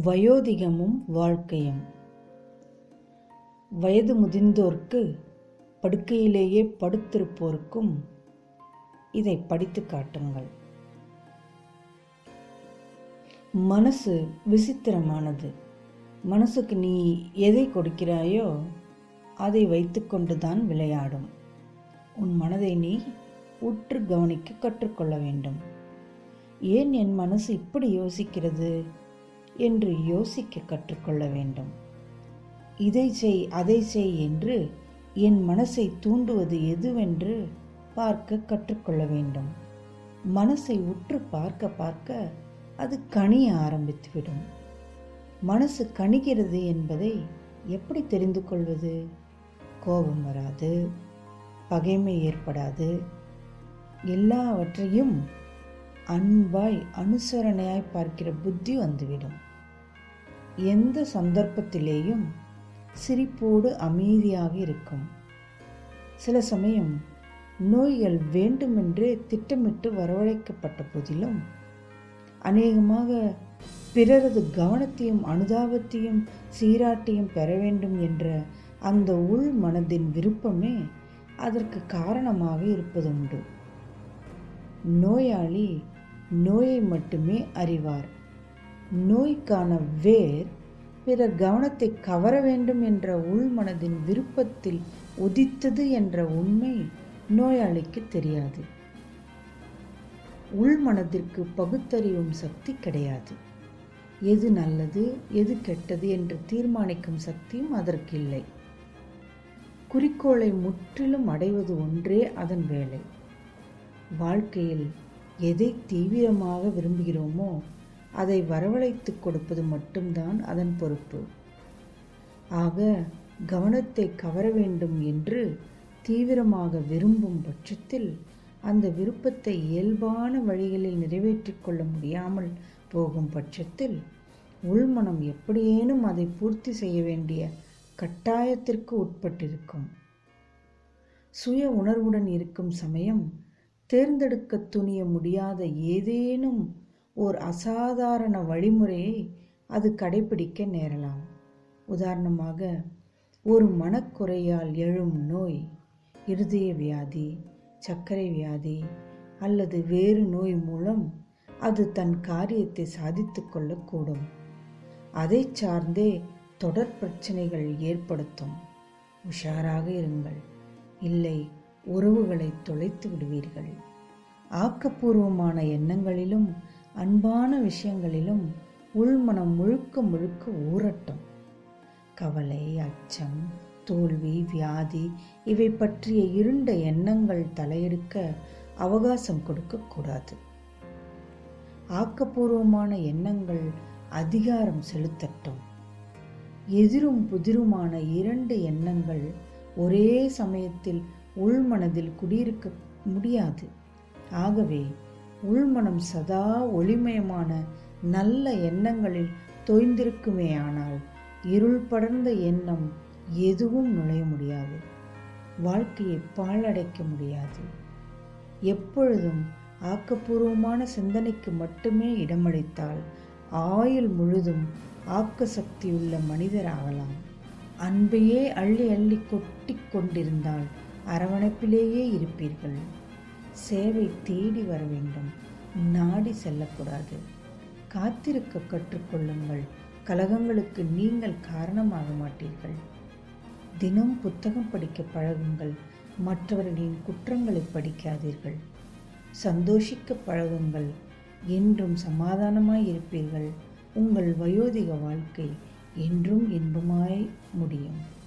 வயோதிகமும் வாழ்க்கையும். வயது முதிர்ந்தோர்க்கு படுக்கையிலேயே படுத்திருப்போருக்கும் இதை படித்து காட்டுங்கள். மனசு விசித்திரமானது. மனசுக்கு நீ எதை கொடுக்கிறாயோ அதை வைத்துக்கொண்டு தான் விளையாடும். உன் மனதை நீ உற்று கவனிக்க கற்றுக்கொள்ள வேண்டும். ஏன் என் மனசு இப்படி யோசிக்கிறது? என்று யோசிக்க கற்றுக்கொள்ள வேண்டும். இதை செய் அதை செய் என்று என் மனசை தூண்டுவது எதுவென்று பார்க்க கற்றுக்கொள்ள வேண்டும். மனசை உற்று பார்க்க பார்க்க அது கனிய ஆரம்பித்துவிடும். மனசு கணிகிறது என்பதை எப்படி தெரிந்து கொள்வது? கோபம் வராது பகைமை ஏற்படாது. எல்லாவற்றையும் அன்பாய் அனுசரணையாய் பார்க்கிற புத்தி வந்துவிடும். எந்த சந்தர்ப்பத்திலேயும் சிரிப்போடு அமைதியாக இருக்கும். சில சமயம் நோய்கள் வேண்டுமென்றே திட்டமிட்டு வரவழைக்கப்பட்ட போதிலும் அநேகமாக பிறரது கவனத்தையும் அனுதாபத்தையும் சீராட்டியும் பெற வேண்டும் என்ற அந்த உள் மனதின் விருப்பமே அதற்கு காரணமாக இருப்பதுண்டு. நோயாளி நோயை மட்டுமே அறிவார். நோய்க்கான வேர் பிறர் கவனத்தை கவர வேண்டும் என்ற உள்மனதின் விருப்பத்தில் உதித்தது என்ற உண்மை நோயாளிக்கு தெரியாது. உள்மனதிற்கு பகுத்தறிவும் சக்தி கிடையாது. எது நல்லது எது கெட்டது என்று தீர்மானிக்கும் சக்தியும் அதற்கில்லை. குறிக்கோளை முற்றிலும் அடைவது ஒன்றே அதன் வேலை. வாழ்க்கையில் எதை தீவிரமாக விரும்புகிறோமோ அதை வரவழைத்து கொடுப்பது மட்டும்தான் அதன் பொறுப்பு. ஆக கவனத்தை கவர வேண்டும் என்று தீவிரமாக விரும்பும் பட்சத்தில் அந்த விருப்பத்தை இயல்பான வழிகளில் நிறைவேற்றிக் கொள்ள முடியாமல் போகும் பட்சத்தில் உள்மனம் எப்படியேனும் அதை பூர்த்தி செய்ய வேண்டிய கட்டாயத்திற்கு உட்பட்டிருக்கும். சுய உணர்வுடன் இருக்கும் சமயம் தேர்ந்தெடுக்க துணிய முடியாத ஏதேனும் ஓர் அசாதாரண வழிமுறையை அது கடைபிடிக்க நேரலாம். உதாரணமாக ஒரு மனக்குறையால் எழும் நோய் இருதய வியாதி சர்க்கரை வியாதி அல்லது வேறு நோய் மூலம் அது தன் காரியத்தை சாதித்து கொள்ளக்கூடும். அதை சார்ந்தே தொடர் பிரச்சனைகள் ஏற்படுத்தும். உஷாராக இருங்கள். இல்லை உறவுகளை தொலைத்து விடுவீர்கள். ஆக்கப்பூர்வமான எண்ணங்களிலும் அன்பான விஷயங்களிலும் உள்மனம் முழுக்க முழுக்க ஊறட்டும். கவலை அச்சம் தோல்வி வியாதி இவை பற்றிய இருண்ட எண்ணங்கள் தலையெடுக்க அவகாசம் கொடுக்கக்கூடாது ஆக்கப்பூர்வமான எண்ணங்கள் அதிகாரம் செலுத்தட்டும். எதிரும் புதிருமான இரண்டு எண்ணங்கள் ஒரே சமயத்தில் உள்மனதில் குடியிருக்க முடியாது. ஆகவே உள்மனம் சதா ஒளிமயமான நல்ல எண்ணங்களில் தோய்ந்திருக்குமேயானால் இருள் படர்ந்த எண்ணம் எதுவும் நுழைய முடியாது. வாழ்க்கையை பாழடைக்க முடியாது. எப்பொழுதும் ஆக்கப்பூர்வமான சிந்தனைக்கு மட்டுமே இடமளித்தால் ஆயுள் முழுதும் ஆக்க சக்தியுள்ள மனிதர் ஆகலாம் அன்பையே அள்ளி அள்ளி கொட்டி கொண்டிருந்தால் அரவணைப்பிலேயே இருப்பீர்கள். சேவை தேடி வர வேண்டும். நாடி செல்லக்கூடாது. காத்திருக்க கற்றுக்கொள்ளுங்கள். கலகங்களுக்கு நீங்கள் காரணமாக மாட்டீர்கள். தினம் புத்தகம் படிக்க பழகுங்கள். மற்றவர்களின் குற்றங்களை படிக்காதீர்கள். சந்தோஷிக்க பழகுங்கள். என்றும் சமாதானமாய் இருப்பீர்கள். உங்கள் வயோதிக வாழ்க்கை என்றும் இன்பமாய் முடியும்.